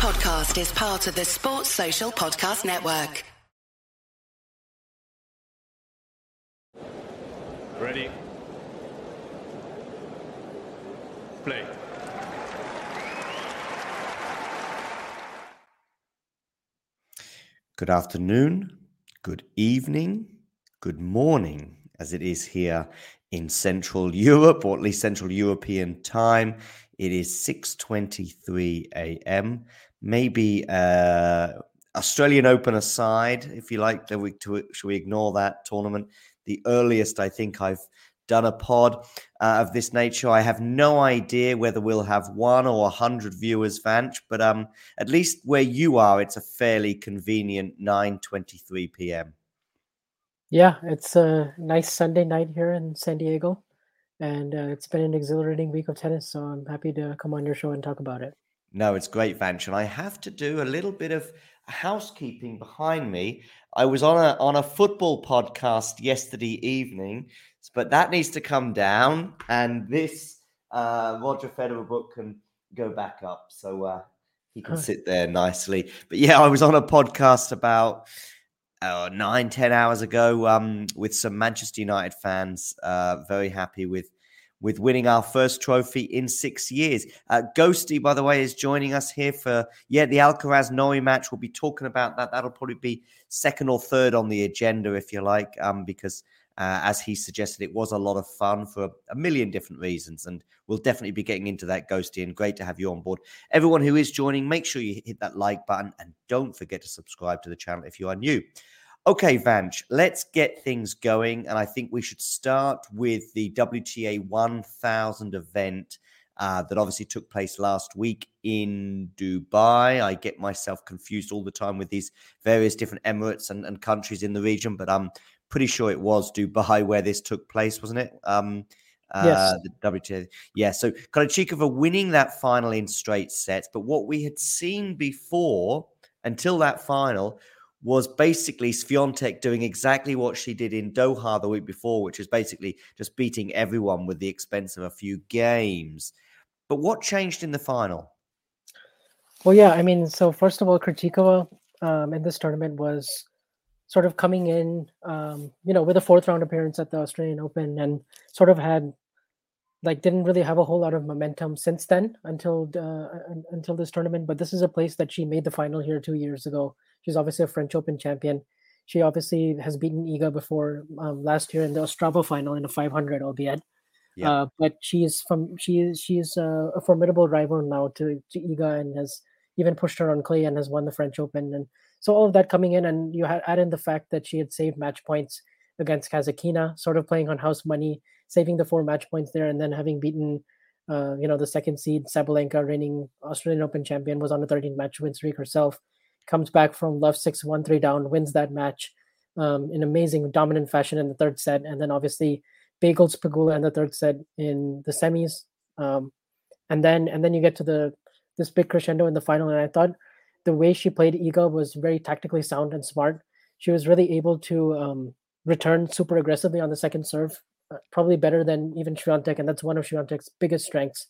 podcast is part of the Sports Social Podcast Network. Ready? Play. Good afternoon, good evening, good morning, as it is here in Central Europe, or at least Central European time. It is 6:23 a.m. Maybe uh, Australian Open aside, if you like, to, to, should we ignore that tournament? The earliest I think I've done a pod uh, of this nature. I have no idea whether we'll have one or a hundred viewers, Vanch, but um, at least where you are, it's a fairly convenient 9:23 p.m. Yeah, it's a nice Sunday night here in San Diego and uh, it's been an exhilarating week of tennis. So I'm happy to come on your show and talk about it. No, it's great, Vanch, and I have to do a little bit of housekeeping behind me. I was on a on a football podcast yesterday evening, but that needs to come down, and this uh, Roger Federer book can go back up, so uh, he can sit there nicely. But yeah, I was on a podcast about uh, nine, ten hours ago um, with some Manchester United fans. Uh, very happy with with winning our first trophy in six years. Uh, Ghosty, by the way, is joining us here for yeah the Alcaraz Norrie match. We'll be talking about that. That'll probably be second or third on the agenda, if you like, um, because. Uh, as he suggested, it was a lot of fun for a million different reasons, and we'll definitely be getting into that, Ghosty. And great to have you on board. Everyone who is joining, make sure you hit that like button and don't forget to subscribe to the channel if you are new. Okay, Vanch, let's get things going. And I think we should start with the WTA 1000 event uh, that obviously took place last week in Dubai. I get myself confused all the time with these various different emirates and, and countries in the region, but I'm pretty sure it was Dubai where this took place, wasn't it? Um, uh, yes. The WTA. Yeah. So Krejcikova winning that final in straight sets. But what we had seen before until that final was basically Swiatek doing exactly what she did in Doha the week before, which is basically just beating everyone with the expense of a few games. But what changed in the final? Well, yeah, I mean, so first of all, Krejcikova um, in this tournament was sort of coming in, um, you know, with a fourth round appearance at the Australian Open, and sort of had like didn't really have a whole lot of momentum since then until uh, until this tournament. But this is a place that she made the final here two years ago She's obviously a French Open champion. She obviously has beaten Iga before um, last year in the Ostrava final in a 500, albeit. Yeah. Uh, but she is from she is she is a, a, formidable rival now to, to Iga and has even pushed her on clay and has won the French Open. And so all of that coming in, and you had add in the fact that she had saved match points against Kasatkina, sort of playing on house money, saving the four match points there, and then having beaten, uh, you know, the second seed Sabalenka, reigning Australian Open champion, was on a 13 match win streak herself comes back from love 6 1 3 down, wins that match um, in amazing dominant fashion in the third set. And then obviously bagels Pegula in the third set in the semis. Um, and then and then you get to the this big crescendo in the final. And I thought the way she played Iga was very tactically sound and smart. She was really able to um, return super aggressively on the second serve, probably better than even Swiatek, and that's one of Swiatek's biggest strengths.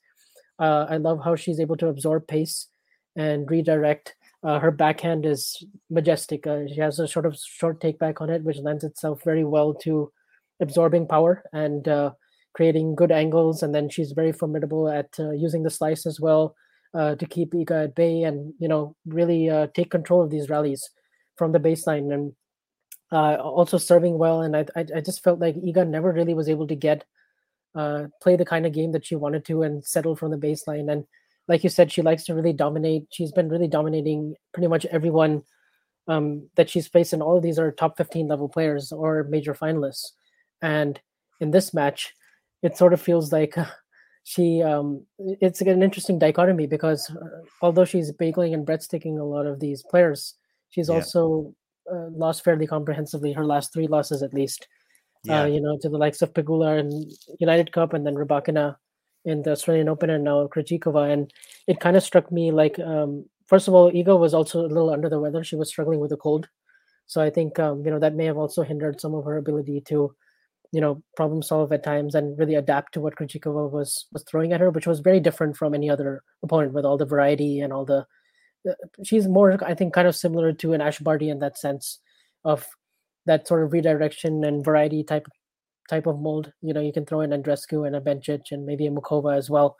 Uh, I love how she's able to absorb pace and redirect uh, her backhand is majestic. Uh, she has a sort of short take back on it, which lends itself very well to absorbing power and uh, creating good angles. And then she's very formidable at uh, using the slice as well uh, to keep Iga at bay and you know really uh, take control of these rallies from the baseline and also serving well. And I, I, I just felt like Iga never really was able to get play the kind of game that she wanted to and settle from the baseline and like you said, she likes to really dominate. She's been really dominating pretty much everyone um, that she's faced, and all of these are top 15 level players or major finalists. And in this match, it sort of feels like she um, it's an interesting dichotomy because uh, although she's bagling and breadsticking a lot of these players, she's yeah. also uh, lost fairly comprehensively her last three losses at least. Uh, yeah. Uh, you know, to the likes of Pegula and United Cup, and then Rybakina in the Australian Open and now Krejcikova. And it kind of struck me like, um, first of all, Iga was also a little under the weather. She was struggling with a cold. So I think, um, you know, that may have also hindered some of her ability to, you know, problem solve at times and really adapt to what Krejcikova was was throwing at her, which was very different from any other opponent with all the variety and all the she's more I think kind of similar to an Ash Barty in that sense of that sort of redirection and variety type type of mold. You know, you can throw in Andreescu and a Bencic and maybe a Muchova as well.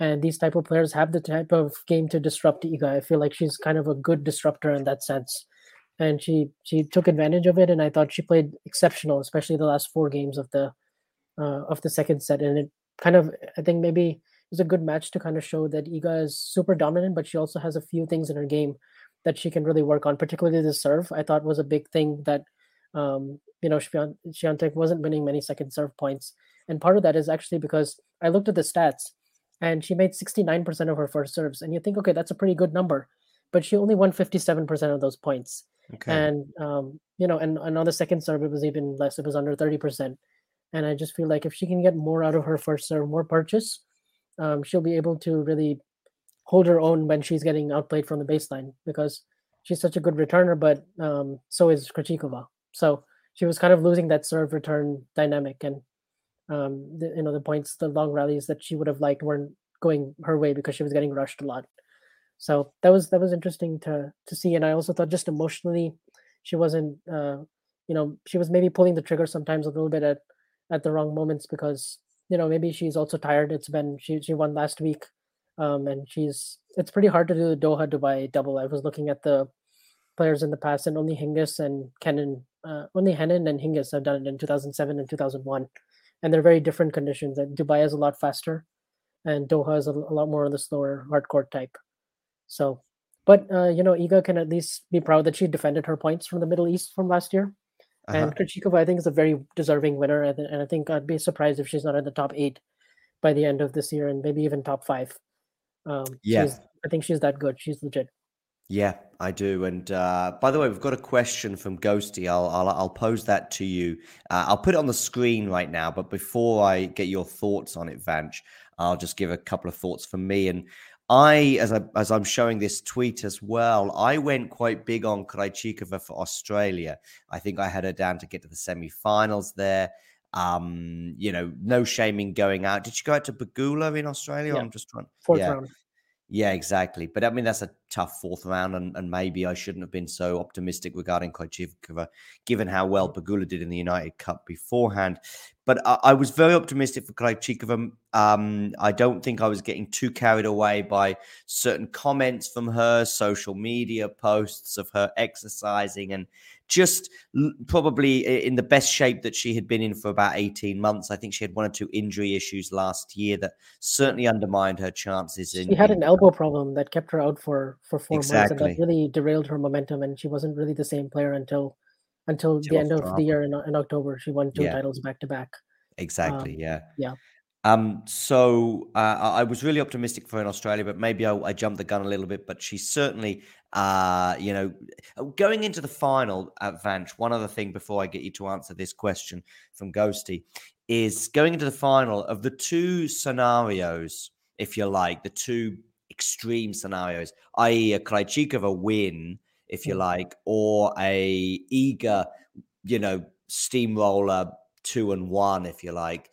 And these type of players have the type of game to disrupt Iga. I feel like she's kind of a good disruptor in that sense. And she she took advantage of it, and I thought she played exceptional, especially the last four games of the uh, of the second set. And it kind of I think maybe was a good match to kind of show that Iga is super dominant, but she also has a few things in her game that she can really work on, particularly the serve. I thought was a big thing that um, you know Swiatek wasn't winning many second serve points, and part of that is actually because I looked at the stats and she made 69% of her first serves. And you think, okay, that's a pretty good number, but she only won 57% of those points. Okay. And, um, you know, and, and on the second serve, it was even less. It was under 30%. And I just feel like if she can get more out of her first serve, more purchase, um, she'll be able to really hold her own when she's getting outplayed from the baseline because she's such a good returner, but um, so is Krejcikova. So she was kind of losing that serve return dynamic. And um, the, you know the points, the long rallies that she would have liked weren't going her way because she was getting rushed a lot. So that was that was interesting to to see, and I also thought just emotionally, she wasn't, uh, you know, she was maybe pulling the trigger sometimes a little bit at at the wrong moments because you know maybe she's also tired. It's been she she won last week, um, and she's it's pretty hard to do the Doha Dubai double. I was looking at the players in the past, and only Hingis and Kenin, uh, only Henin and Hingis have done it in 2007 and 2001 and they're very different conditions. And Dubai is a lot faster, and Doha is a, a lot more on the slower hardcore type. So, but uh, you know, Iga can at least be proud that she defended her points from the Middle East from last year. Uh-huh. And Krejcikova, I think, is a very deserving winner, and I think I'd be surprised if she's not in the top eight by the end of this year, and maybe even top five. Um, yeah, I think she's that good. She's legit. Yeah, I do. And uh, by the way, we've got a question from Ghosty. I'll I'll, I'll pose that to you. Uh, I'll put it on the screen right now. But before I get your thoughts on it, Vanch, I'll just give a couple of thoughts from me. And I, as I as I'm showing this tweet as well, I went quite big on Krejcikova for Australia. I think I had her down to get to the semi-finals there. Um, you know, no shaming going out. Did she go out to Pegula in Australia? Yeah. I'm just trying. Fourth yeah. round. Yeah, exactly. But I mean, that's a tough fourth round, and, and maybe I shouldn't have been so optimistic regarding Krejcikova, given how well mm. Pegula did in the United Cup beforehand. But I, I was very optimistic for Krejcikova. Um, I don't think I was getting too carried away by certain comments from her, social media posts of her exercising and just probably in the best shape that she had been in for about 18 months. I think she had one or two injury issues last year that certainly undermined her chances. In, she had an elbow problem that kept her out for, for four exactly. months and that really derailed her momentum. And she wasn't really the same player until until the end of the year in, in October. She won two yeah. titles back to back. Exactly. Um, yeah. Yeah. Um, so uh, I was really optimistic for her in Australia, but maybe I, I, jumped the gun a little bit. But she certainly, uh, you know, going into the final at Vanch. One other thing before I get you to answer this question from Ghosty is going into the final of the two scenarios, if you like, the two extreme scenarios, i.e., a Krejcikova win, if you mm. like, or a Iga, you know, steamroller two and one, if you like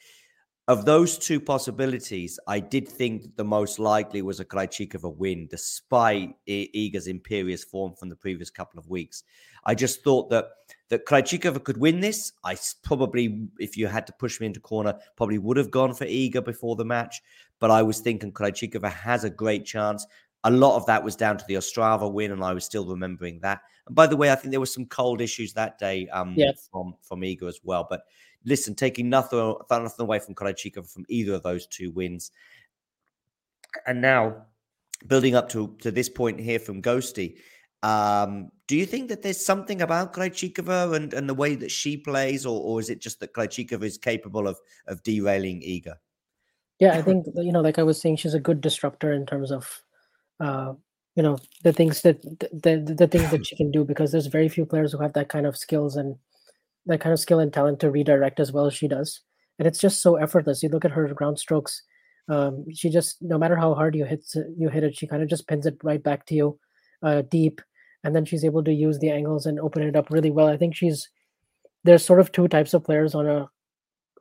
of those two possibilities, I did think the most likely was a Krejcikova win, despite Iga's imperious form from the previous couple of weeks. I just thought that that Krejcikova could win this. I probably, if you had to push me into corner, probably would have gone for Iga before the match. But I was thinking Krejcikova has a great chance. A lot of that was down to the Ostrava win, and I was still remembering that. And by the way, I think there were some cold issues that day um, yes. from from Iga as well. But listen, taking nothing, nothing away from Krejcikova from either of those two wins. And now, building up to, to this point here from Ghosty, um, do you think that there's something about Krejcikova and, and the way that she plays, or, or is it just that Krejcikova is capable of of derailing Iga? Yeah, I think you know, like I was saying, she's a good disruptor in terms of, uh, you know, the things that the, the the things that she can do because there's very few players who have that kind of skills and that kind of skill and talent to redirect as well as she does. And it's just so effortless. You look at her ground strokes. Um, she just, no matter how hard you hit you hit it, she kind of just pins it right back to you, uh, deep, and then she's able to use the angles and open it up really well. I think she's there's sort of two types of players on a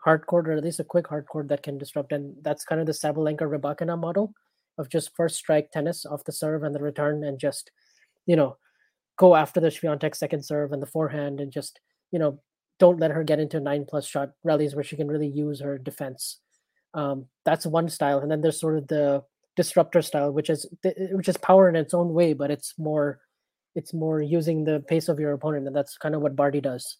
hard court, or at least a quick hard court that can disrupt, and that's kind of the Sabalenka Rybakina model of just first strike tennis off the serve and the return and just, you know, go after the Swiatek second serve and the forehand and just, you know, don't let her get into nine plus shot rallies where she can really use her defense. Um, that's one style. And then there's sort of the disruptor style, which is which is power in its own way, but it's more it's more using the pace of your opponent, and that's kind of what Barty does.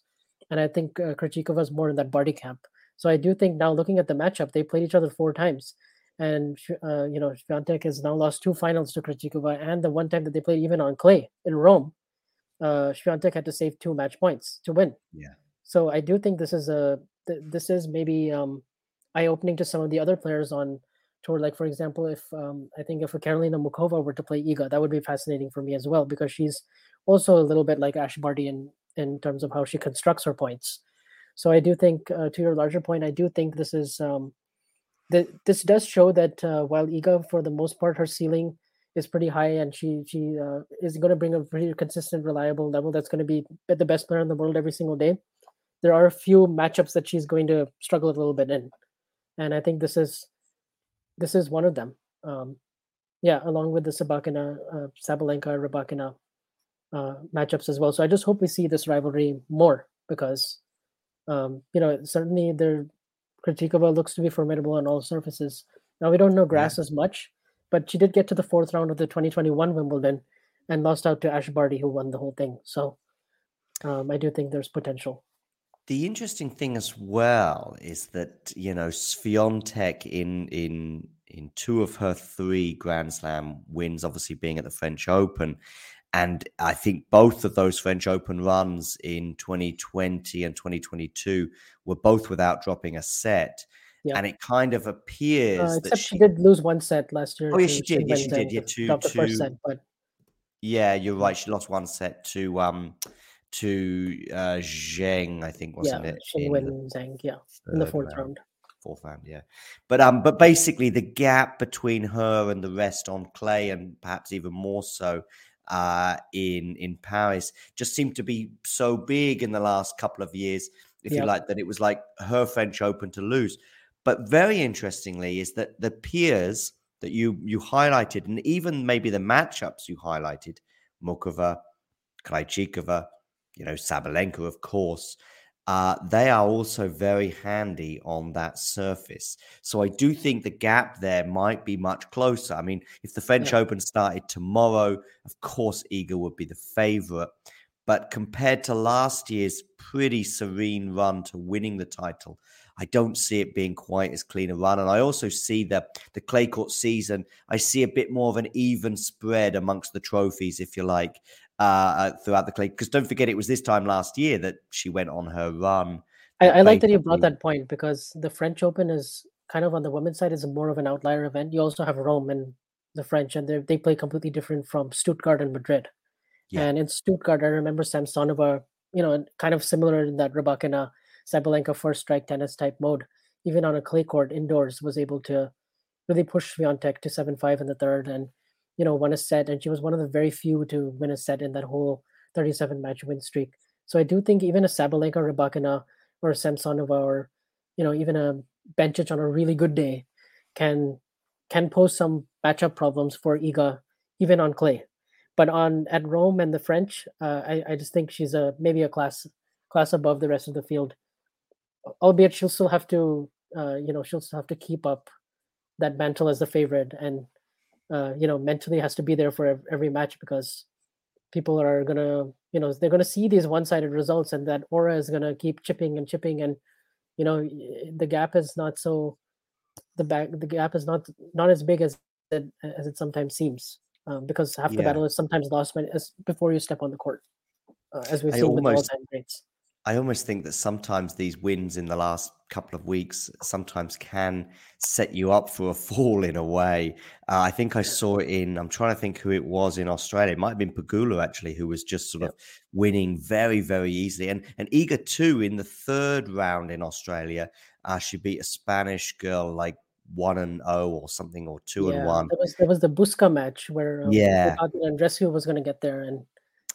And I think uh, is more in that Barty camp. So I do think now looking at the matchup, they played each other four times, and uh, you know Swiatek has now lost two finals to Krejcikova, and the one time that they played even on clay in Rome, uh, had to save two match points to win. Yeah. So I do think this is a th- this is maybe um, eye opening to some of the other players on tour. Like for example, if um, I think if Karolina Muchova were to play Iga, that would be fascinating for me as well because she's also a little bit like Ash Barty in in terms of how she constructs her points. So I do think, uh, to your larger point, I do think this is um, this does show that uh, while Iga, for the most part, her ceiling is pretty high, and she she uh, is going to bring a pretty consistent, reliable level that's going to be the best player in the world every single day. There are a few matchups that she's going to struggle a little bit in, and I think this is this is one of them. Um, yeah, along with the Sabakina, uh, Sabalenka, Rybakina uh, matchups as well. So I just hope we see this rivalry more because, um, you know, certainly their Krejcikova looks to be formidable on all surfaces. Now we don't know grass yeah. as much, but she did get to the fourth round of the 2021 Wimbledon and lost out to Ash Barty, who won the whole thing. So um, I do think there's potential. The interesting thing as well is that you know Swiatek in in in two of her three Grand Slam wins, obviously being at the French Open, and I think both of those French Open runs in 2020 and 2022 were both without dropping a set. Yeah. And it kind of appears uh, except she, she, did lose one set last year. Oh yeah, she did. Yeah, she did. Yeah, to, to, the first set, but yeah, you're right. She lost one set to um to uh Zheng, I think, wasn't yeah, it? Qinwen Zheng, yeah, in the fourth round. round. Fourth round, yeah. But um, but basically the gap between her and the rest on clay, and perhaps even more so uh, in in Paris just seemed to be so big in the last couple of years, if yep. you like, that it was like her French Open to lose. But very interestingly, is that the peers that you you highlighted, and even maybe the matchups you highlighted, Muchova, Krejcikova, you know, Sabalenka, of course, uh, they are also very handy on that surface. So I do think the gap there might be much closer. I mean, if the French yeah. Open started tomorrow, of course, Iga would be the favorite. But compared to last year's pretty serene run to winning the title, I don't see it being quite as clean a run. And I also see the, the clay court season, I see a bit more of an even spread amongst the trophies, if you like. Uh, uh, throughout the clay. Because don't forget, it was this time last year that she went on her run. I, I like that you brought that point because the French Open is kind of on the women's side is more of an outlier event. You also have Rome and the French, and they play completely different from Stuttgart and Madrid. Yeah. And in Stuttgart, I remember Samsonova, you know, kind of similar in that Rybakina, Sabalenka first strike tennis type mode, even on a clay court indoors, was able to really push Swiatek to 7 5 in the third and you know, won a set, and she was one of the very few to win a set in that whole 37 match win streak. So I do think even a Sabalenka, Rybakina, or a Samsonova, or you know, even a Bencic on a really good day, can can pose some matchup problems for Iga, even on clay. But on at Rome and the French, uh, I I just think she's a maybe a class class above the rest of the field. Albeit she'll still have to, uh, you know, she'll still have to keep up that mantle as the favorite and uh, you know mentally has to be there for every match because people are gonna you know they're gonna see these one-sided results and that aura is gonna keep chipping and chipping and you know the gap is not so the back the gap is not not as big as it as it sometimes seems um, because half the yeah. battle is sometimes lost when, as, before you step on the court uh, as we've I seen almost, with all-time greats I almost think that sometimes these wins in the last couple of weeks sometimes can set you up for a fall in a way. Uh, I think I saw it in, I'm trying to think who it was in Australia. It might have been Pegula actually, who was just sort of winning very, very easily. And, and Iga too in the third round in Australia, uh, she beat a Spanish girl like one and oh or something or two yeah, and one. There was there was the Bucsa match where um, yeah Andreescu was going to get there and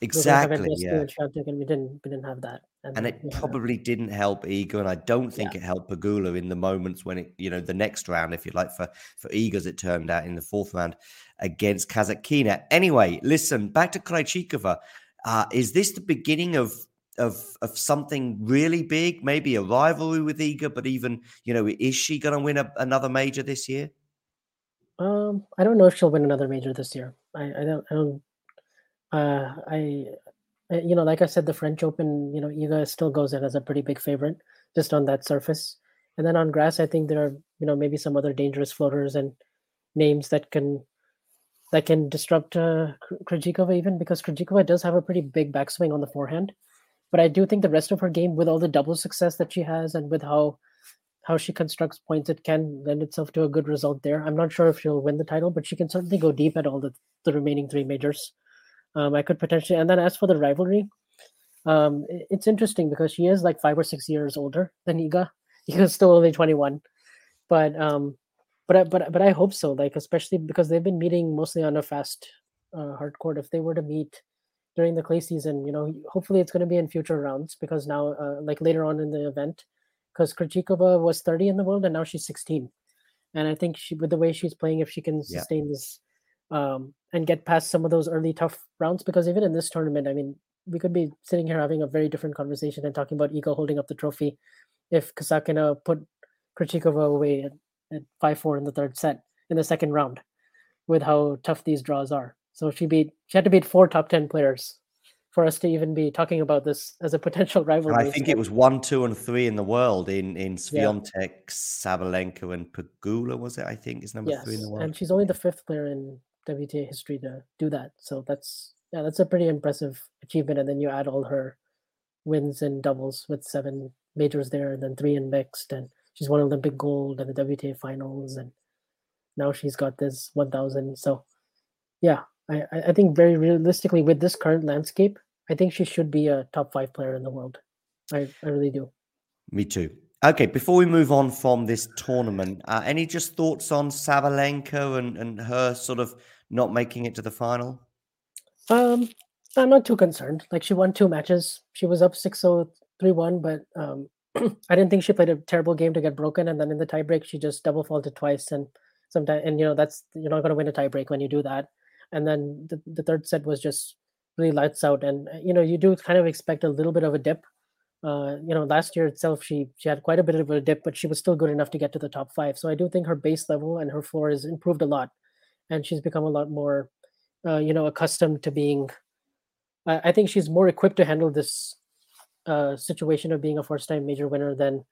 Exactly. Yeah. And we didn't we didn't have that. And, it probably didn't help Iga, and I don't think yeah. it helped Pegula in the moments when it, you know, the next round, if you like, for for as it turned out in the fourth round against Kasatkina. Anyway, listen, back to Krejcikova. Uh, is this the beginning of of of something really big? Maybe a rivalry with Iga, but even you know, is she going to win a, another major this year? Um, I don't know if she'll win another major this year. I, I don't. I don't. Uh, I, you know, like I said, the French Open, you know, Iga still goes in as a pretty big favorite just on that surface. And then on grass, I think there are, you know, maybe some other dangerous floaters and names that can that can disrupt uh, Krejcikova even because Krejcikova does have a pretty big backswing on the forehand. But I do think the rest of her game, with all the double success that she has and with how how she constructs points, it can lend itself to a good result there. I'm not sure if she'll win the title, but she can certainly go deep at all the, the remaining three majors. Um, I could potentially, and then as for the rivalry, um, it's interesting because she is like five or six years older than Iga. Iga's still only 21, but um, but I, but but I hope so. Like especially because they've been meeting mostly on a fast uh, hard court. If they were to meet during the clay season, you know, hopefully it's going to be in future rounds because now, uh, like later on in the event, because Krejcikova was 30 in the world and now she's 16. And I think she, with the way she's playing, if she can sustain yeah. this um, and get past some of those early tough rounds, because even in this tournament, I mean, we could be sitting here having a very different conversation and talking about Iga holding up the trophy if Kasatkina put Krejcikova away at, at 5-4 in the third set in the second round with how tough these draws are. So she beat she had to beat four top 10 players for us to even be talking about this as a potential rivalry. I think it was one, two, and three in the world in in Swiatek, yeah. Sabalenka, and Pegula. Was it? I think is number yes. three in the world. And she's only the fifth player in WTA history to do that. So that's yeah, that's a pretty impressive achievement. And then you add all her wins in doubles with seven majors there, and then three in mixed, and she's won Olympic gold and the WTA finals, and now she's got this 1,000. So yeah, I I think very realistically with this current landscape, I think she should be a top five player in the world. I, I really do. Me too. Okay, before we move on from this tournament, uh, any just thoughts on Sabalenka and, and her sort of not making it to the final? Um, I'm not too concerned. Like she won two matches. She was up 6 0 3 1, but um, I didn't think she played a terrible game to get broken. And then in the tiebreak, she just double faulted twice. And sometimes, and you know, that's you're not going to win a tiebreak when you do that. And then the, the third set was just really lights out. And uh, you know, you do kind of expect a little bit of a dip. Uh, you know, last year itself, she she had quite a bit of a dip, but she was still good enough to get to the top five. So I do think her base level and her floor has improved a lot, and she's become a lot more, uh, you know, accustomed to being. Uh, I think she's more equipped to handle this uh, situation of being a first-time major winner than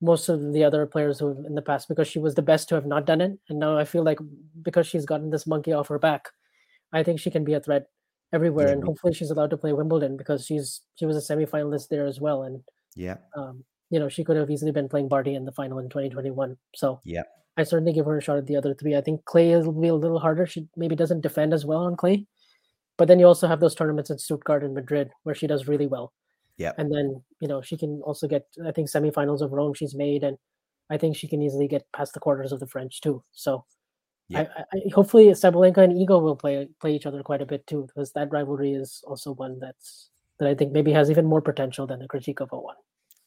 most of the other players who have in the past because she was the best to have not done it and now i feel like because she's gotten this monkey off her back i think she can be a threat everywhere, and hopefully she's allowed to play Wimbledon because she's she was a semifinalist there as well, and yeah, um, you know she could have easily been playing Barty in the final in 2021. So yeah, I certainly give her a shot at the other three. I think clay will be a little harder. She maybe doesn't defend as well on clay, but then you also have those tournaments in Stuttgart and Madrid where she does really well. Yeah, and then you know she can also get I think semifinals of Rome she's made, and I think she can easily get past the quarters of the French too. So yeah. I, I, hopefully Sabalenka and Iga will play play each other quite a bit too, because that rivalry is also one that's that I think maybe has even more potential than the Krejcikova one.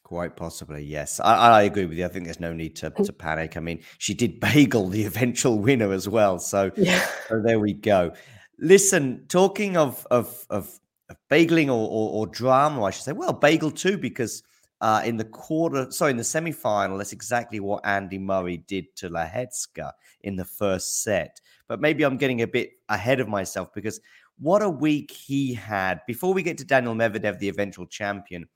Quite possibly, yes. I, I, agree with you. I think there's no need to, to panic. I mean, she did bagel the eventual winner as well. So, yeah. so there we go. Listen, talking of of of, of bageling or, or, or drama, I should say. Well, bagel too, because uh, in the quarter, sorry, in the semi final, that's exactly what Andy Murray did to Lehecka in the first set. But maybe I'm getting a bit ahead of myself because what a week he had. Before we get to Daniel Medvedev, the eventual champion,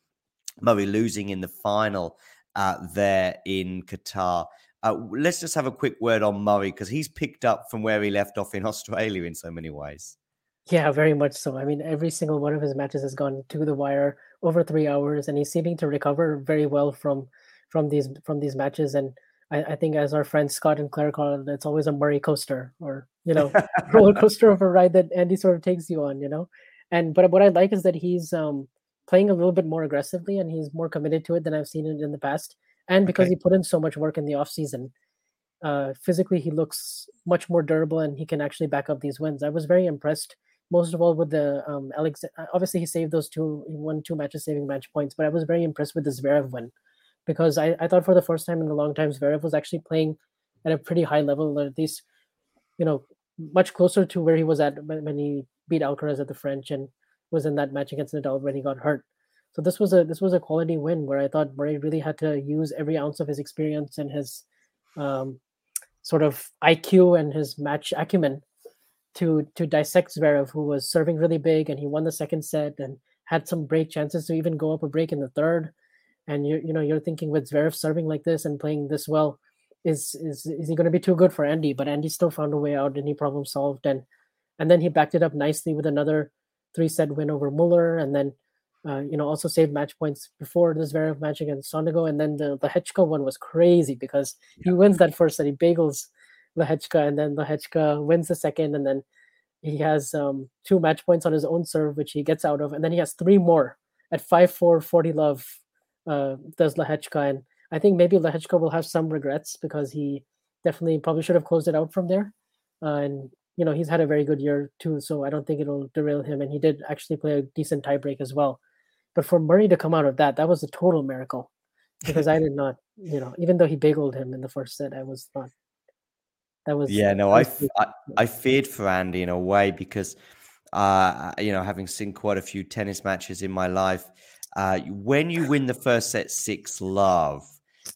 Murray losing in the final uh, there in Qatar. Uh, let's just have a quick word on Murray because he's picked up from where he left off in Australia in so many ways. Yeah, very much so. I mean, every single one of his matches has gone to the wire over three hours, and he's seeming to recover very well from from these from these matches. And I, I think, as our friends Scott and Claire call it, it's always a Murray coaster, or you know, roller coaster of a ride that Andy sort of takes you on. You know, and but what I like is that he's um, playing a little bit more aggressively, and he's more committed to it than I've seen it in the past. And because okay. he put in so much work in the off season, uh, physically he looks much more durable, and he can actually back up these wins. I was very impressed most of all with the um Alex. uh, Obviously, he saved those two. He won two matches, saving match points. But I was very impressed with the Zverev win because I, I thought for the first time in a long time Zverev was actually playing at a pretty high level, or at least you know much closer to where he was at when, when he beat Alcaraz at the French and was in that match against Nadal when he got hurt. So this was a this was a quality win where I thought Murray really had to use every ounce of his experience and his um, sort of IQ and his match acumen to to dissect Zverev, who was serving really big, and he won the second set and had some break chances to even go up a break in the third. And you you know you're thinking with Zverev serving like this and playing this well, is is is he going to be too good for Andy? But Andy still found a way out and he problem solved and and then he backed it up nicely with another three set win over Muller and then uh, you know also saved match points before this Zverev match against Sonego. And then the the Hechka one was crazy because he wins that first set. He bagels Lehecka and then Lehecka wins the second. And then he has um, two match points on his own serve which he gets out of. And then he has three more at 5-4 40 love uh, does Lehecka. And I think maybe Lehecka will have some regrets because he definitely probably should have closed it out from there. Uh, and you know he's had a very good year too so I don't think it'll derail him and he did actually play a decent tiebreak as well. But for Murray to come out of that that was a total miracle because I did not you know even though he bageled him in the first set I was not that was Yeah, no, I, was f- good. I, I feared for Andy in a way because, uh, you know, having seen quite a few tennis matches in my life, uh, when you win the first set six love,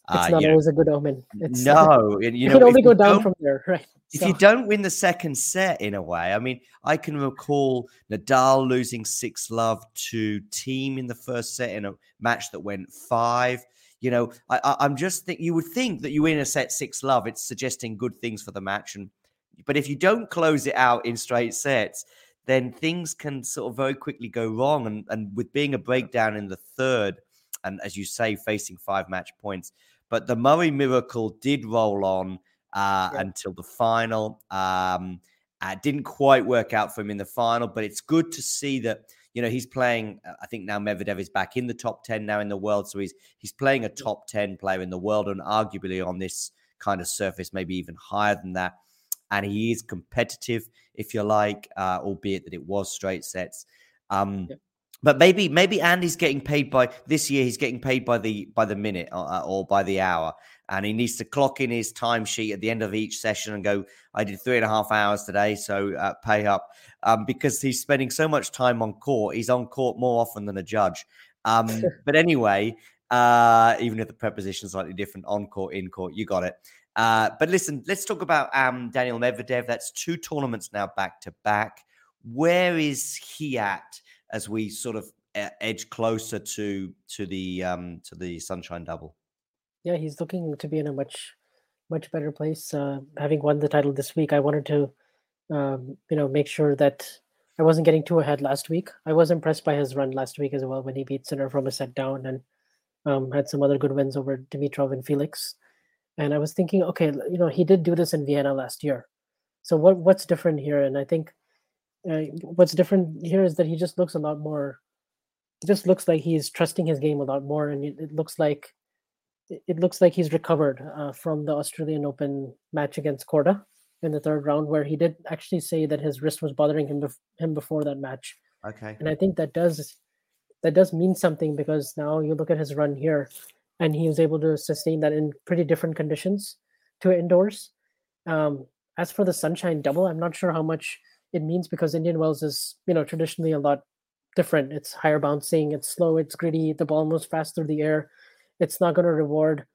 uh, it's not you know, always a good omen. It's no, you know, can only go down from there right if so you don't win the second set in a way, I mean, I can recall Nadal losing six love to Thiem in the first set in a match that went five. You know, I, I, I'm just think you would think that you win a set six love, it's suggesting good things for the match. And but if you don't close it out in straight sets, then things can sort of very quickly go wrong. And and with being a breakdown in the third, and as you say, facing five match points. But the Murray miracle did roll on uh, Yeah. until the final. Um, uh, didn't quite work out for him in the final, but it's good to see that you know he's playing. uh, I think now Medvedev is back in the top ten now in the world, so he's he's playing a top ten player in the world, and arguably on this kind of surface, maybe even higher than that. And he is competitive, if you like, uh, albeit that it was straight sets. Um, Yep. But maybe maybe Andy's getting paid by this year. He's getting paid by the by the minute or, uh, or by the hour, and he needs to clock in his timesheet at the end of each session and go. I did three and a half hours today, so uh, pay up um, because he's spending so much time on court. He's on court more often than a judge. Um, but anyway, uh, even if the preposition is slightly different, on court, in court, you got it. Uh, but listen, let's talk about um, Daniel Medvedev. That's two tournaments now back to back. Where is he at as we sort of e- edge closer to to the um, to the Sunshine Double? Yeah he's looking to be in a much much better place uh, having won the title this week. I wanted to um, you know make sure that i wasn't getting too ahead last week. I was impressed by his run last week as well when he beat Sinner from a set down and um, had some other good wins over dimitrov and felix. And i was thinking okay you know he did do this in vienna last year. So what what's different here? And i think uh, what's different here is that he just looks a lot more just looks like he's trusting his game a lot more and it, looks like it looks like he's recovered uh, from the Australian Open match against Korda in the third round, where he did actually say that his wrist was bothering him bef- him before that match, Okay. and I think that does that does mean something because now you look at his run here, and he was able to sustain that in pretty different conditions to indoors. Um, as for the Sunshine Double, I'm not sure how much it means because Indian Wells is you know traditionally a lot different. It's higher bouncing, it's slow, it's gritty, the ball moves fast through the air. It's not going to reward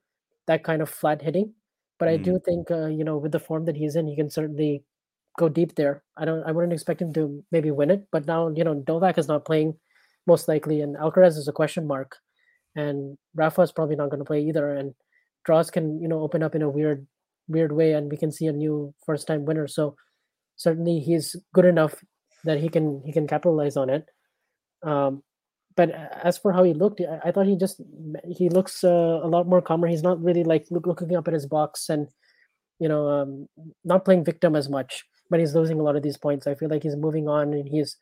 that kind of flat hitting. But I Mm. do think uh, you know with the form that he's in, he can certainly go deep there. I don't I wouldn't expect him to maybe win it, but now you know Novak is not playing most likely, and Alcaraz is a question mark, and Rafa is probably not going to play either. And draws can you know open up in a weird weird way, and we can see a new first time winner. So certainly he's good enough that he can he can capitalize on it. Um, but as for how he looked, I, I thought he just he looks uh, a lot more calmer. He's not really like look, looking up at his box and you know um, not playing victim as much. But he's losing a lot of these points. I feel like he's moving on and he's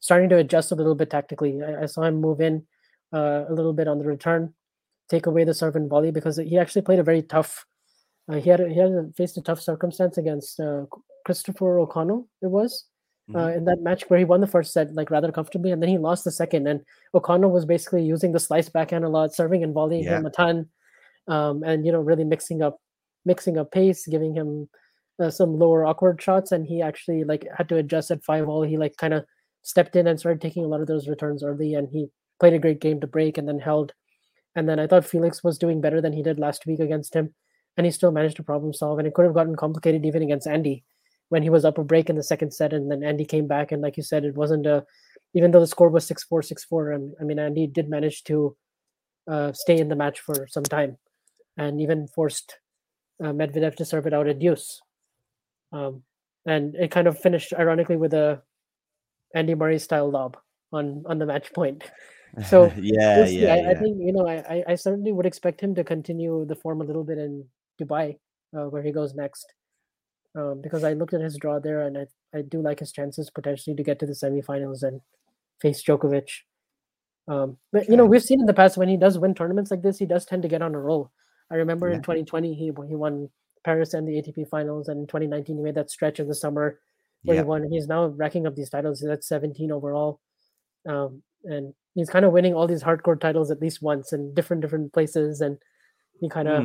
starting to adjust a little bit tactically. I, I saw him move in uh, a little bit on the return, take away the serve and volley because he actually played a very tough. Uh, he had a, he had a, faced a tough circumstance against uh, Christopher O'Connell. It was, uh, Mhm. in that match where he won the first set like rather comfortably, and then he lost the second. And O'Connell was basically using the slice backhand a lot, serving and volleying Yeah. him a ton, um, and you know really mixing up mixing up pace, giving him uh, some lower awkward shots. And he actually like had to adjust at five all. He like kind of stepped in and started taking a lot of those returns early, and he played a great game to break, and then held. And then I thought Felix was doing better than he did last week against him, and he still managed to problem solve. And it could have gotten complicated even against Andy when he was up a break in the second set, and then Andy came back, and like you said, it wasn't a. Even though the score was six four six four, and I mean Andy did manage to uh, stay in the match for some time, and even forced uh, Medvedev to serve it out at deuce. Um, and it kind of finished ironically with a Andy Murray style lob on on the match point. So yeah, We'll yeah, I, yeah. I think you know I, I- I certainly would expect him to continue the form a little bit in Dubai, uh, where he goes next, um, because I looked at his draw there and I, I do like his chances potentially to get to the semifinals and face Djokovic. Um, but you know we've seen in the past when he does win tournaments like this, he does tend to get on a roll. I remember Yeah. in 2020 he he won Paris and the ATP finals, and in 2019 he made that stretch in the summer where yeah. he won. He's now racking up these titles. He's at 17 overall, um, and he's kind of winning all these hardcore titles at least once in different different places. And he kind of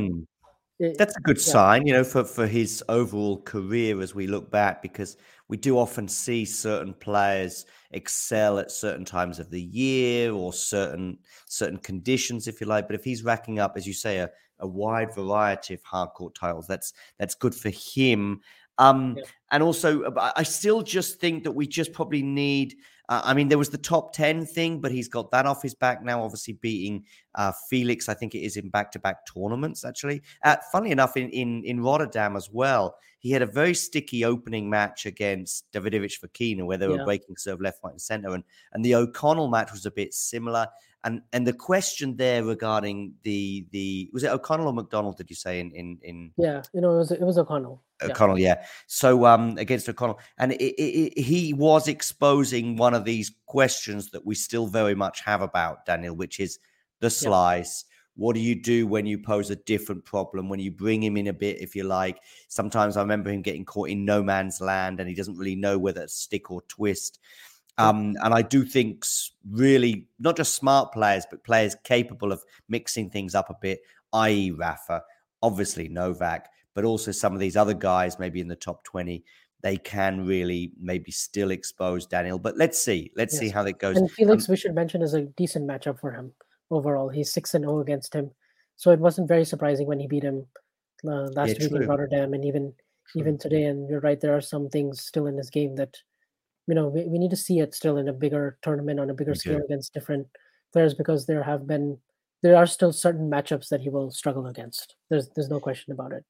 That's a good yeah. sign, you know, for, for his overall career as we look back, because we do often see certain players excel at certain times of the year or certain certain conditions, if you like. But if he's racking up, as you say, a, a wide variety of hardcore titles, that's that's good for him. Um, Yeah. and also, I still just think that we just probably need. Uh, I mean, there was the top ten thing, but he's got that off his back now. Obviously, beating uh, Felix, I think it is in back-to-back tournaments. Actually, uh, funnily enough, in, in in Rotterdam as well, he had a very sticky opening match against Davidovich Fokina, where they were Yeah. breaking serve left, right, and center, and and the O'Connell match was a bit similar. And and the question there regarding the the was it O'Connell or McDonald? Did you say in in in yeah, you know, it was it was O'Connell. Yeah. O'Connell, yeah. So um, against O'Connell, and it, it, it, he was exposing one of these questions that we still very much have about Daniel, which is the slice. What do you do when you pose a different problem? When you bring him in a bit, if you like. Sometimes I remember him getting caught in no man's land, and he doesn't really know whether to stick or twist. Um, and I do think really not just smart players, but players capable of mixing things up a bit, i.e., Rafa, obviously Novak, but also some of these other guys, maybe in the top 20, they can really maybe still expose Daniel. But let's see. Let's see how that goes. And Felix, Um, we should mention, is a decent matchup for him overall. He's six and zero against him, so it wasn't very surprising when he beat him uh, last Yeah, week true. in Rotterdam, and even even today. And you're right, there are some things still in his game that you know we, we need to see it still in a bigger tournament on a bigger We scale against different players because there have been there are still certain matchups that he will struggle against. There's there's no question about it.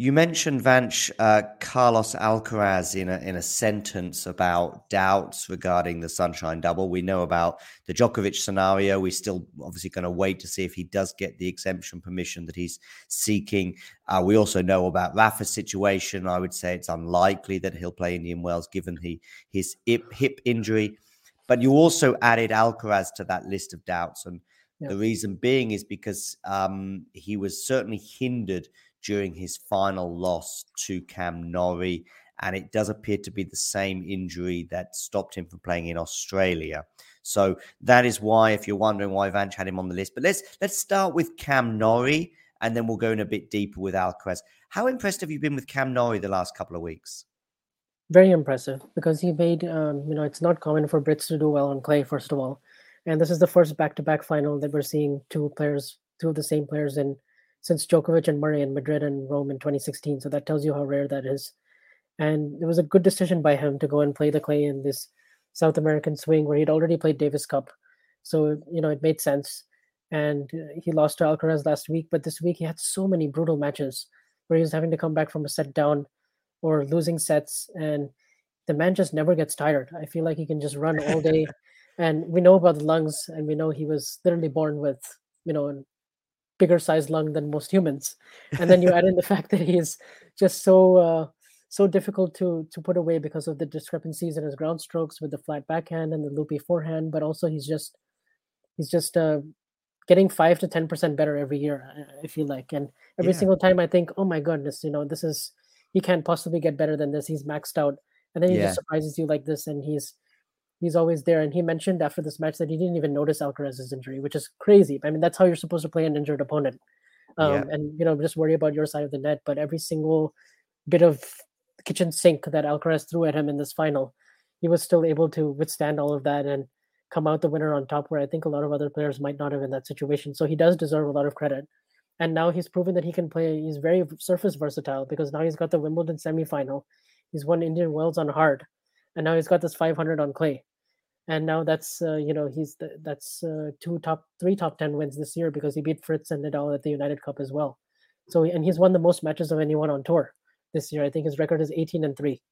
You mentioned Vanch uh, Carlos Alcaraz in a in a sentence about doubts regarding the Sunshine Double. We know about the Djokovic scenario. We're still obviously going to wait to see if he does get the exemption permission that he's seeking. Uh, we also know about Rafa's situation. I would say it's unlikely that he'll play Indian Wells given he, his hip, hip injury. But you also added Alcaraz to that list of doubts, and Yeah. the reason being is because um, he was certainly hindered during his final loss to Cam Norrie. And it does appear to be the same injury that stopped him from playing in Australia. So that is why, if you're wondering why Vanch had him on the list, but let's let's start with Cam Norrie, and then we'll go in a bit deeper with Alcaraz. How impressed have you been with Cam Norrie the last couple of weeks? very impressive because he made um, you know it's not common for Brits to do well on clay first of all, and this is the first back-to-back final that we're seeing two players, two of the same players in since Djokovic and Murray in Madrid and Rome in 2016. So that tells you how rare that is. And it was a good decision by him to go and play the clay in this South American swing where he'd already played Davis Cup, so you know it made sense. And uh, he lost to Alcaraz last week, but this week he had so many brutal matches where he was having to come back from a set down or losing sets and the man just never gets tired i feel like he can just run all day and we know about the lungs and we know he was literally born with you know a bigger sized lung than most humans and then you add in the fact that he is just so uh, so difficult to to put away because of the discrepancies in his ground strokes with the flat backhand and the loopy forehand but also he's just he's just uh, getting five to ten percent better every year I- i feel like and every Yeah. single time i think oh my goodness you know this is he can't possibly get better than this. He's maxed out. and then he Yeah. just surprises you like this, and he's he's always there. And he mentioned after this match that he didn't even notice Alcaraz's injury, which is crazy. I mean, that's how you're supposed to play an injured opponent, um, Yeah. and you know just worry about your side of the net. But every single bit of kitchen sink that Alcaraz threw at him in this final, he was still able to withstand all of that and come out the winner on top. Where I think a lot of other players might not have in that situation. So he does deserve a lot of credit. And now he's proven that he can play. He's very surface versatile because now he's got the Wimbledon semifinal. He's won Indian Wells on hard, and now he's got this 500 on clay. And now that's uh, you know he's the, that's uh, two top three top ten wins this year because he beat Fritz and Nadal at the United Cup as well. So and he's won the most matches of anyone on tour this year. I think his record is 18 and three.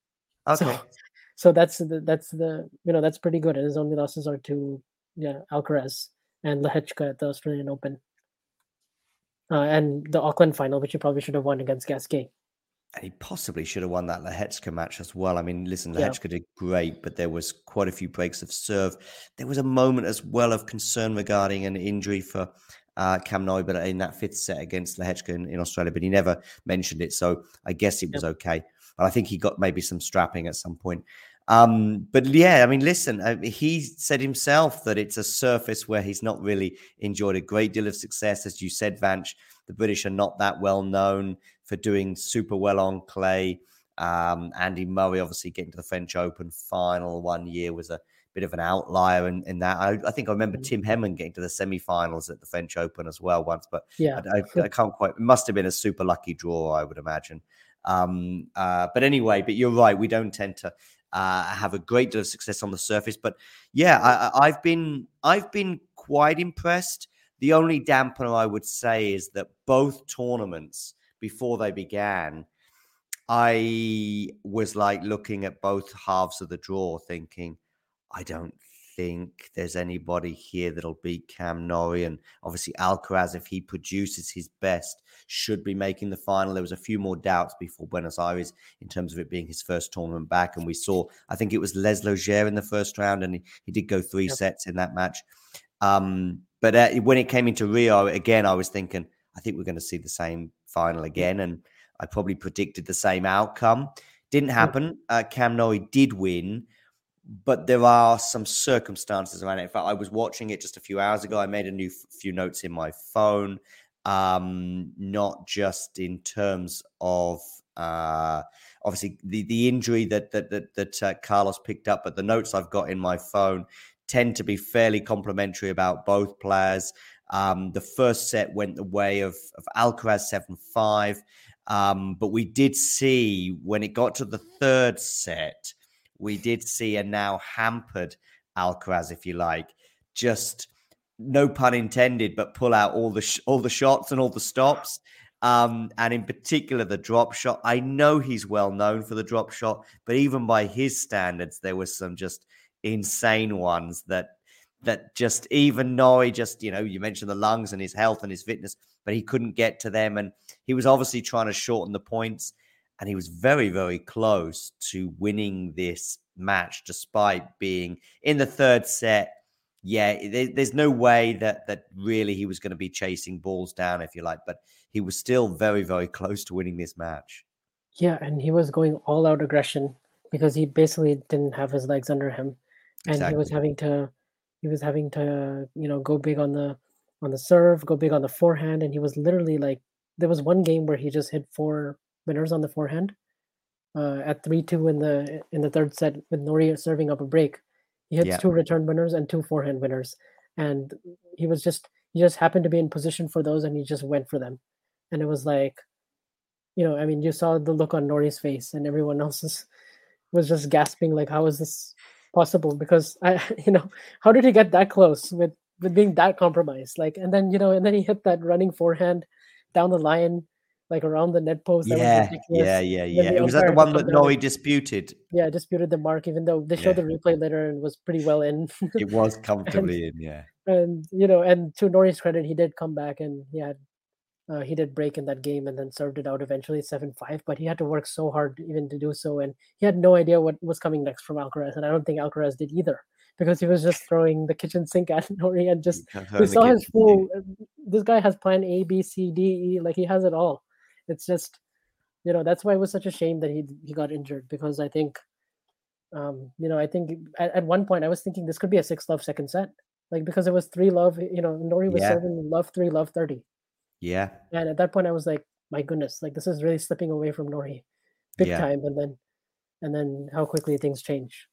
Okay. So, so that's the that's the you know that's pretty good. And his only losses are to yeah Alcaraz and Lehecka at the Australian Open, uh, and the Auckland final, which he probably should have won against Gasquet. And he possibly should have won that Lehecka match as well. I mean, listen, Yeah. Did great, but there was quite a few breaks of serve. There was a moment as well of concern regarding an injury for uh, Cam but in that fifth set against Lehecka in, in Australia, but he never mentioned it. So I guess it was okay. But I think he got maybe some strapping at some point. Um, but yeah, I mean, listen, uh, he said himself that it's a surface where he's not really enjoyed a great deal of success. As you said, Vanch, the British are not that well known for doing super well on clay. Um, Andy Murray, obviously, getting to the French Open final one year was a bit of an outlier in, in that. I, I think I remember Mhm. Tim Henman getting to the semi-finals at the French Open as well once, but Yeah, I, I, I can't quite. It must have been a super lucky draw, I would imagine. Um, uh, but anyway, but you're right. We don't tend to uh, have a great deal of success on the surface. But yeah, I, I- I've been I've been quite impressed. The only dampener I would say is that both tournaments before they began, I was like looking at both halves of the draw, thinking, I don't think there's anybody here that'll beat Cam Norrie. And obviously, Alcaraz, if he produces his best, should be making the final. There was a few more doubts before Buenos Aires in terms of it being his first tournament back. And we saw, I think it was Laslo Djere in the first round, and he, he did go three Yep. sets in that match. Um, but uh, when it came into Rio, again, I was thinking, I think we're going to see the same final again. And I probably predicted the same outcome. Didn't happen. Uh, Cam Norrie did win, but there are some circumstances around it. In fact, I was watching it just a few hours ago. I made a new f- few notes in my phone, um, not just in terms of uh, obviously the the injury that that that, that uh, Carlos picked up, but the notes I've got in my phone tend to be fairly complimentary about both players. Um, the first set went the way of, of Alcaraz 7 5. Um, but we did see when it got to the third set, we did see a now hampered Alcaraz, if you like, just no pun intended, but pull out all the sh- all the shots and all the stops. Um, and in particular, the drop shot. I know he's well known for the drop shot, but even by his standards, there were some just insane ones that that just even Norrie just you know you mentioned the lungs and his health and his fitness, but he couldn't get to them, and he was obviously trying to shorten the points, and he was very very close to winning this match despite being in the third set. Yeah, there, there's no way that that really he was going to be chasing balls down, if you like, but he was still very very close to winning this match. Yeah, and he was going all out aggression because he basically didn't have his legs under him, and he was having to, he was having to, you know, go big on the on the serve, go big on the forehand, and he was literally like, there was one game where he just hit four winners on the forehand, uh, at three two in the in the third set with Norrie serving up a break. He hits Yeah. two return winners and two forehand winners, and he was just he just happened to be in position for those, and he just went for them, and it was like you know, I mean, you saw the look on Norrie's face, and everyone else's was just gasping, like, "How is this possible?" Because I, you know, how did he get that close with with being that compromised? Like, and then you know, and then he hit that running forehand down the line, like around the net post. That Yeah, was yeah, yeah, yeah. It was that the one that Norrie disputed. Yeah, disputed the mark, even though they showed Yeah. the replay later and was pretty well in. It was comfortably in, yeah. and you know, and to Norrie's credit, he did come back and he had uh, he did break in that game and then served it out eventually seven five. But he had to work so hard even to do so, and he had no idea what was coming next from Alcaraz, and I don't think Alcaraz did either because he was just throwing the kitchen sink at Norrie and just we saw his full. This guy has plan A, B, C, D, E. Like he has it all. It's just, you know, that's why it was such a shame that he he got injured because I think Um, you know, I think at, at one point I was thinking this could be a six love second set, like because it was three love. You know, Norrie was Yeah. serving love three, love thirty, Yeah. and at that point I was like, my goodness, like this is really slipping away from Norrie, big Yeah. time. And then, and then how quickly things change.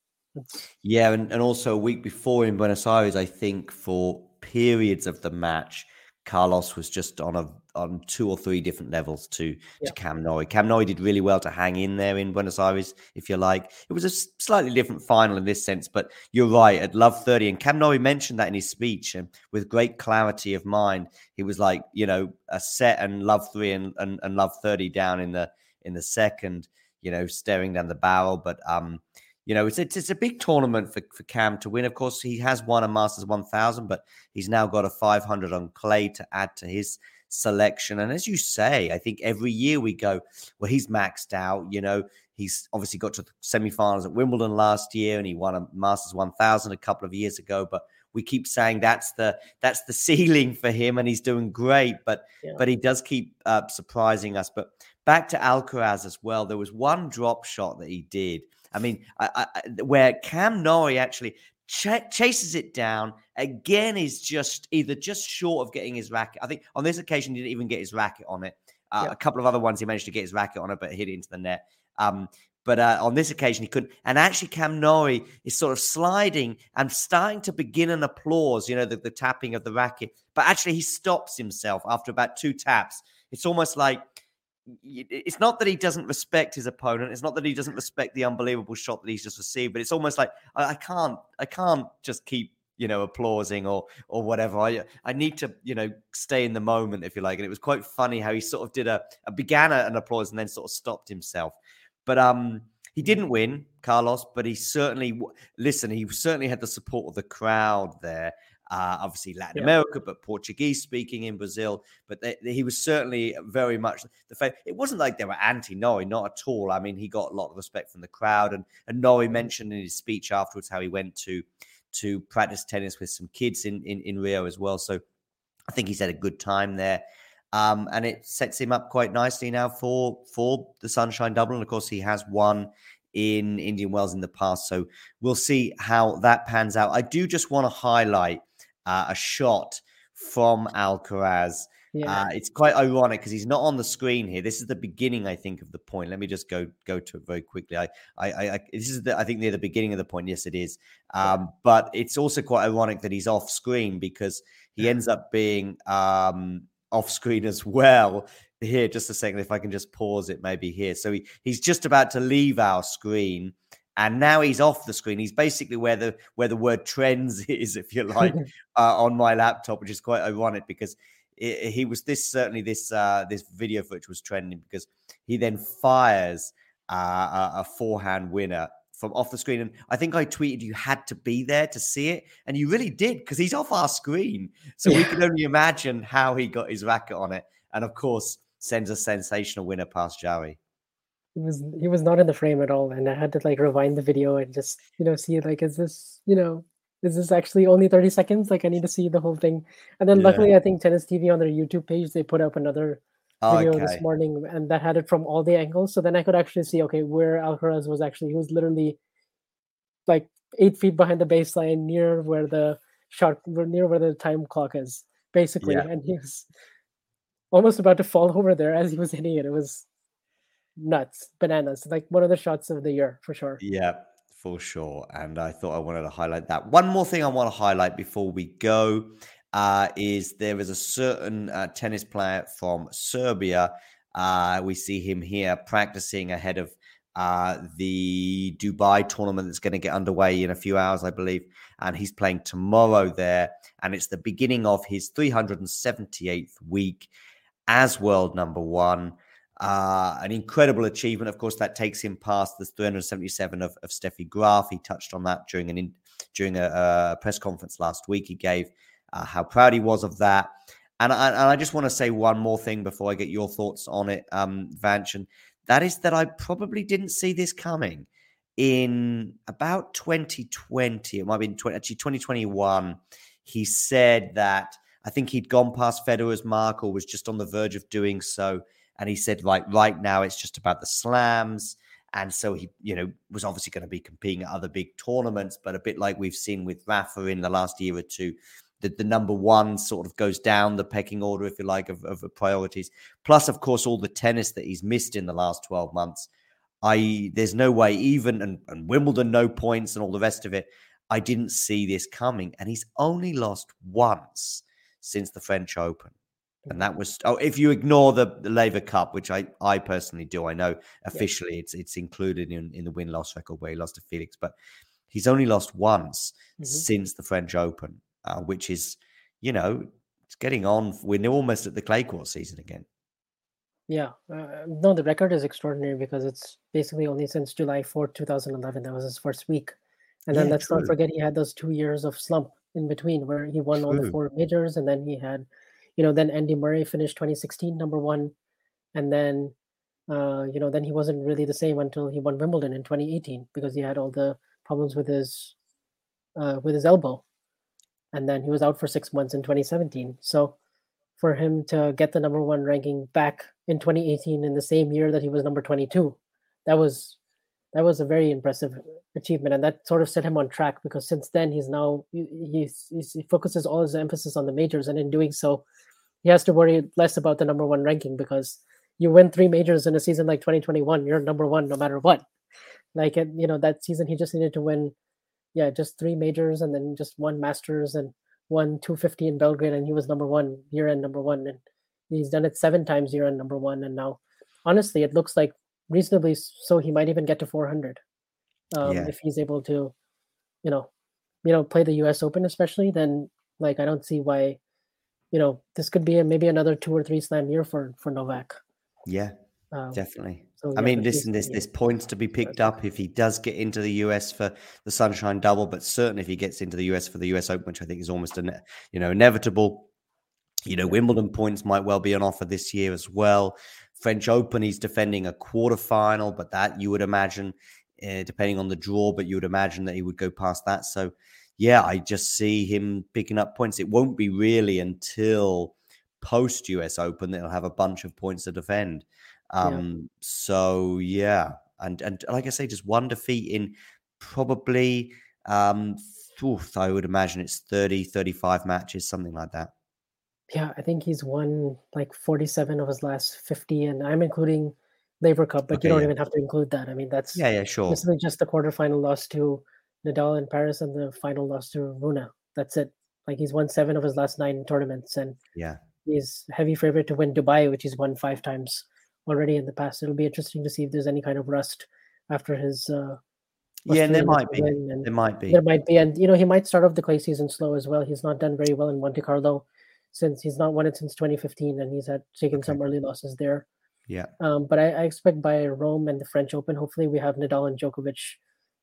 Yeah, and, and also a week before in Buenos Aires, I think for periods of the match, Carlos was just on a on two or three different levels to Yeah. to Cam Norrie. Cam Norrie did really well to hang in there in Buenos Aires, if you like. It was a slightly different final in this sense, but you're right at Love 30. And Cam Norrie mentioned that in his speech, and with great clarity of mind, he was like, you know, a set and Love three and, and, and Love 30 down in the in the second, you know, staring down the barrel. But um, you know, it's, it's it's a big tournament for, for Cam to win. Of course, he has won a Masters 1000, but he's now got a 500 on clay to add to his selection. And as you say, I think every year we go, well, he's maxed out. You know, he's obviously got to the semifinals at Wimbledon last year, and he won a Masters 1000 a couple of years ago. But we keep saying that's the that's the ceiling for him, and he's doing great. But Yeah. but he does keep uh, surprising us. But back to Alcaraz as well. There was one drop shot that he did. I mean, I, I, where Cam Norrie actually ch- chases it down again is just either just short of getting his racket. I think on this occasion he didn't even get his racket on it. Uh. A couple of other ones he managed to get his racket on it, but hit it into the net. Um, but uh, on this occasion he couldn't. And actually, Cam Norrie is sort of sliding and starting to begin an applause. You know, the, the tapping of the racket. But actually, he stops himself after about two taps. It's almost like it's not that he doesn't respect his opponent. It's not that he doesn't respect the unbelievable shot that he's just received. But it's almost like I, I can't, I can't just keep, you know, applauding or or whatever. I I need to, you know, stay in the moment, if you like. And it was quite funny how he sort of did a, a began an applause and then sort of stopped himself. But um, he didn't win, Carlos. But he certainly listen. He certainly had the support of the crowd there. Uh, obviously Latin Yeah. America, but Portuguese speaking in Brazil. But they, he was certainly very much the fact. It wasn't like they were anti Norrie, not at all. I mean, he got a lot of respect from the crowd, and and Norrie mentioned in his speech afterwards how he went to to practice tennis with some kids in in, in Rio as well. So I think he's had a good time there. Um, and it sets him up quite nicely now for for the Sunshine Double. And of course, he has won in Indian Wells in the past. So we'll see how that pans out. I do just want to highlight uh, a shot from Alcaraz. yeah. Uh, it's quite ironic because he's not on the screen here. This is the beginning, I think, of the point. Let me just go go to it very quickly. I, I, I this is the, I think near the beginning of the point. Yes, it is. Um, but it's also quite ironic that he's off screen because he ends up being um, off screen as well. Here, just a second, if I can just pause it, maybe here. So he, he's just about to leave our screen, and now he's off the screen. He's basically where the where the word trends is, if you like, uh, on my laptop, which is quite ironic because i he was this certainly this uh, this video footage was trending because he then fires uh, a, a forehand winner from off the screen, and I think I tweeted you had to be there to see it, and you really did because he's off our screen, so we can only imagine how he got his racket on it, and of course sends a sensational winner past Jarry. He was he was not in the frame at all and i had to like rewind the video and just you know see like is this you know is this actually only 30 seconds? Like i need to see the whole thing. And then Yeah. luckily i think tennis tv on their youtube page they put up another video Okay, this morning and that had it from all the angles. So then i could actually see okay where alcaraz was actually he was literally like eight feet behind the baseline near where the shot near where the time clock is basically. Yeah. and he was almost about to fall over there as he was hitting it. It was nuts, bananas. Like one of the shots of the year for sure. Yeah, for sure. And I thought I wanted to highlight that. One more thing I want to highlight before we go uh, is there is a certain uh, tennis player from Serbia. Uh, we see him here practicing ahead of uh, the Dubai tournament that's going to get underway in a few hours, I believe. And he's playing tomorrow there. And it's the beginning of his 378th week as world number one. Uh, an incredible achievement. Of course, that takes him past the 377 of, of Steffi Graf. He touched on that during an in, during a, a press conference last week. He gave uh, how proud he was of that. And I, and I just want to say one more thing before I get your thoughts on it, um, Vanch, and that is that I probably didn't see this coming in about 2020. It might been 20, actually 2021. He said that I think he'd gone past Federer's mark or was just on the verge of doing so. And he said, like, right now it's just about the slams. and so he, you know, was obviously going to be competing at other big tournaments. But a bit like we've seen with Rafa in the last year or two, that the number one sort of goes down the pecking order, if you like, of, of priorities. Plus, of course, all the tennis that he's missed in the last 12 months. I there's no way, even and, and Wimbledon, no points and all the rest of it. I didn't see this coming. And he's only lost once since the French Open. And that was oh, if you ignore the, the Laver Cup, which I, I personally do. I know officially yeah. it's it's included in, in the win loss record where he lost to Felix, but he's only lost once mm-hmm. since the French Open uh, which is, you know, it's getting on. We're almost at the clay court season again. Yeah, uh, no, the record is extraordinary because it's basically only since July 4th, 2011. That was his first week. And then yeah, let's true. not forget he had those two years of slump in between where he won true. all the four majors and then he had, you know, then Andy Murray finished 2016 number one. And then, uh, you know, then he wasn't really the same until he won Wimbledon in 2018 because he had all the problems with his, uh, with his elbow and then he was out for six months in 2017. So for him to get the number one ranking back in 2018 in the same year that he was number 22, that was that was a very impressive achievement, and that sort of set him on track because since then he's now he, he focuses all his emphasis on the majors, and in doing so, he has to worry less about the number one ranking because you win three majors in a season like 2021, you're number one no matter what. Like you know that season, he just needed to win yeah, just three majors and then just one Masters and one 250 in Belgrade, and he was number one year end number one, and he's done it seven times year end number one, and now honestly, it looks like reasonably so he might even get to 400 um, yeah. if he's able to, you know, you know, play the U.S. Open especially. Then like I don't see why, you know, this could be a, maybe another two or three slam year for for Novak. Yeah, um, definitely. So, I mean, listen, there's, there's points to be picked up if he does get into the US for the Sunshine Double, but certainly if he gets into the US for the US Open, which I think is almost an, you know inevitable. You know, Wimbledon points might well be on offer this year as well. French Open, he's defending a quarterfinal, but that you would imagine, uh, depending on the draw, but you would imagine that he would go past that. So, yeah, I just see him picking up points. It won't be really until post US Open that he'll have a bunch of points to defend. Um, yeah. So yeah, and and like I say, just one defeat in probably um, oof, I would imagine it's 30, 35 matches, something like that. Yeah, I think he's won like 47 of his last 50, and I'm including Laver Cup, but okay, you don't yeah. even have to include that. I mean, that's yeah, yeah, sure. Basically, just the quarterfinal loss to Nadal in Paris and the final loss to Rune. That's it. Like he's won seven of his last nine tournaments, and yeah, he's heavy favorite to win Dubai, which he's won five times already in the past. It'll be interesting to see if there's any kind of rust after his. Uh, yeah, there might be. There might be. There might be, and you know he might start off the clay season slow as well. He's not done very well in Monte Carlo since he's not won it since 2015, and he's had taken okay. some early losses there. Yeah. Um, but I, I, expect by Rome and the French Open, hopefully we have Nadal and Djokovic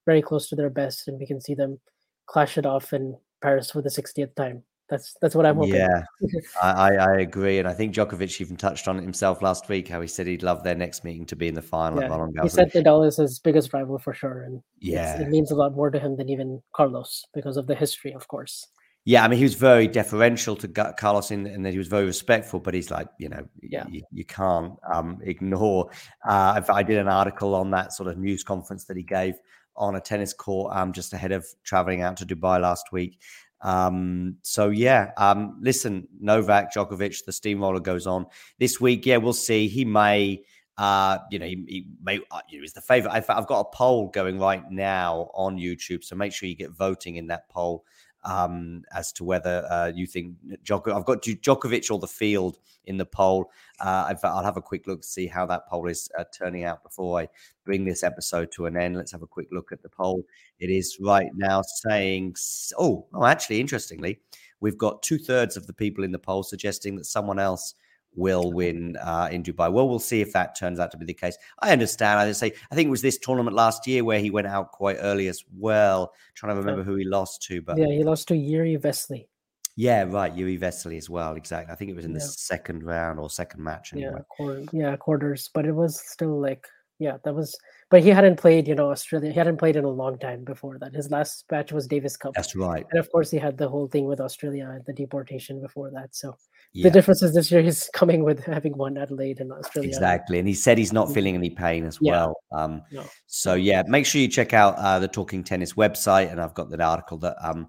very close to their best, and we can see them clash it off in Paris for the 60th time. That's that's what I'm hoping. Yeah, I, I agree, and I think Djokovic even touched on it himself last week. How he said he'd love their next meeting to be in the final. Yeah. Roland Garros. He said Nadal is his biggest rival for sure, and yeah, it means a lot more to him than even Carlos because of the history, of course. Yeah, I mean, he was very deferential to Carlos in, and that he was very respectful. But he's like, you know, yeah. you, you can't um, ignore. Uh, I did an article on that sort of news conference that he gave on a tennis court um, just ahead of traveling out to Dubai last week. Um, so yeah, um, listen, Novak Djokovic, the steamroller goes on this week. Yeah, we'll see. He may, uh, you know, he, he may, uh, you know, he's the favorite. I've, I've got a poll going right now on YouTube, so make sure you get voting in that poll um, as to whether uh, you think Djokovic. I've got Djokovic or the field in the poll. Uh, I'll have a quick look to see how that poll is uh, turning out before I bring this episode to an end. Let's have a quick look at the poll. It is right now saying, oh, oh, actually, interestingly, we've got two thirds of the people in the poll suggesting that someone else will win uh, in Dubai. Well, we'll see if that turns out to be the case. I understand. I say I think it was this tournament last year where he went out quite early as well. trying to remember who he lost to, but yeah, he lost to Jiri Vesely. Yeah, right, Jiri Vesely as well. Exactly. I think it was in the second round or second match. Anyway. Yeah, quarter, yeah, quarters, but it was still like yeah, that was. But he hadn't played, you know, Australia. He hadn't played in a long time before that. His last match was Davis Cup. That's right. And of course, he had the whole thing with Australia and the deportation before that. So Yeah. the difference is this year he's coming with having won Adelaide and Australia. Exactly. And he said he's not feeling any pain as Yeah. well. Um, No. so yeah, make sure you check out uh, the Talking Tennis website, and I've got that article that um,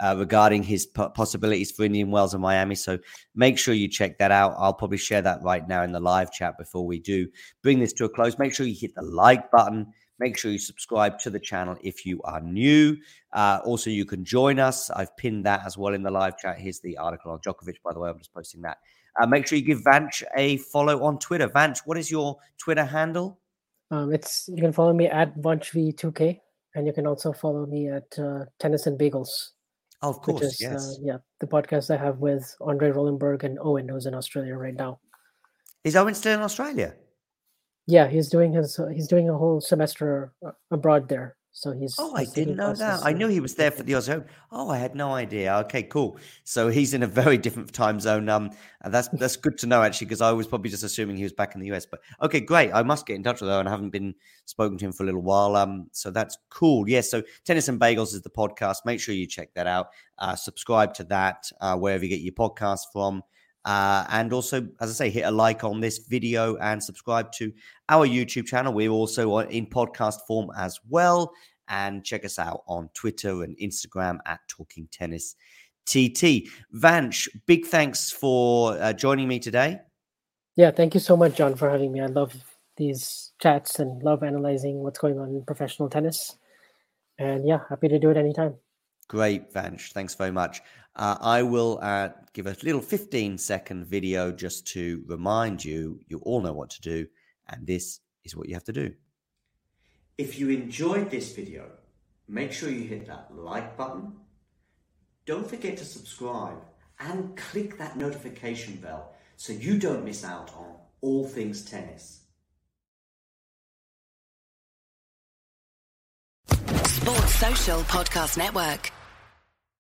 uh, regarding his po- possibilities for Indian Wells and Miami. So make sure you check that out. I'll probably share that right now in the live chat before we do bring this to a close. Make sure you hit the like button. Make sure you subscribe to the channel if you are new. Uh, also, you can join us. I've pinned that as well in the live chat. Here's the article on Djokovic, by the way. I'm just posting that. Uh, make sure you give Vanch a follow on Twitter. Vanch, what is your Twitter handle? Um, it's you can follow me at bunchv2k, and you can also follow me at uh, Tennis and Bagels, Oh, of course, is yes. uh, yeah the podcast I have with Andre Rollenberg and Owen, who's in Australia right now. Is Owen still in Australia? Yeah, he's doing his he's doing a whole semester uh, abroad there. So he's. Oh, I he's taking didn't know that. I knew he was there for the Australian. Oh, I had no idea. Okay, cool. So he's in a very different time zone. Um, and that's that's good to know actually, because I was probably just assuming he was back in the US. But okay, great. I must get in touch with her and I haven't been spoken to him for a little while. Um, so that's cool. Yes. so Tennis and Bagels is the podcast. Make sure you check that out. Uh, subscribe to that uh, wherever you get your podcast from. Uh, and also, as I say, hit a like on this video and subscribe to our YouTube channel. We're also in podcast form as well. And check us out on Twitter and Instagram at Talking Tennis TT. Vanch, big thanks for uh, joining me today. Yeah, thank you so much, John, for having me. I love these chats and love analyzing what's going on in professional tennis. And yeah, happy to do it anytime. Great, Vanch. Thanks very much. Uh, I will uh, give a little 15 second video just to remind you, you all know what to do. And this is what you have to do. If you enjoyed this video, make sure you hit that like button. Don't forget to subscribe and click that notification bell so you don't miss out on all things tennis. Sports Social Podcast Network.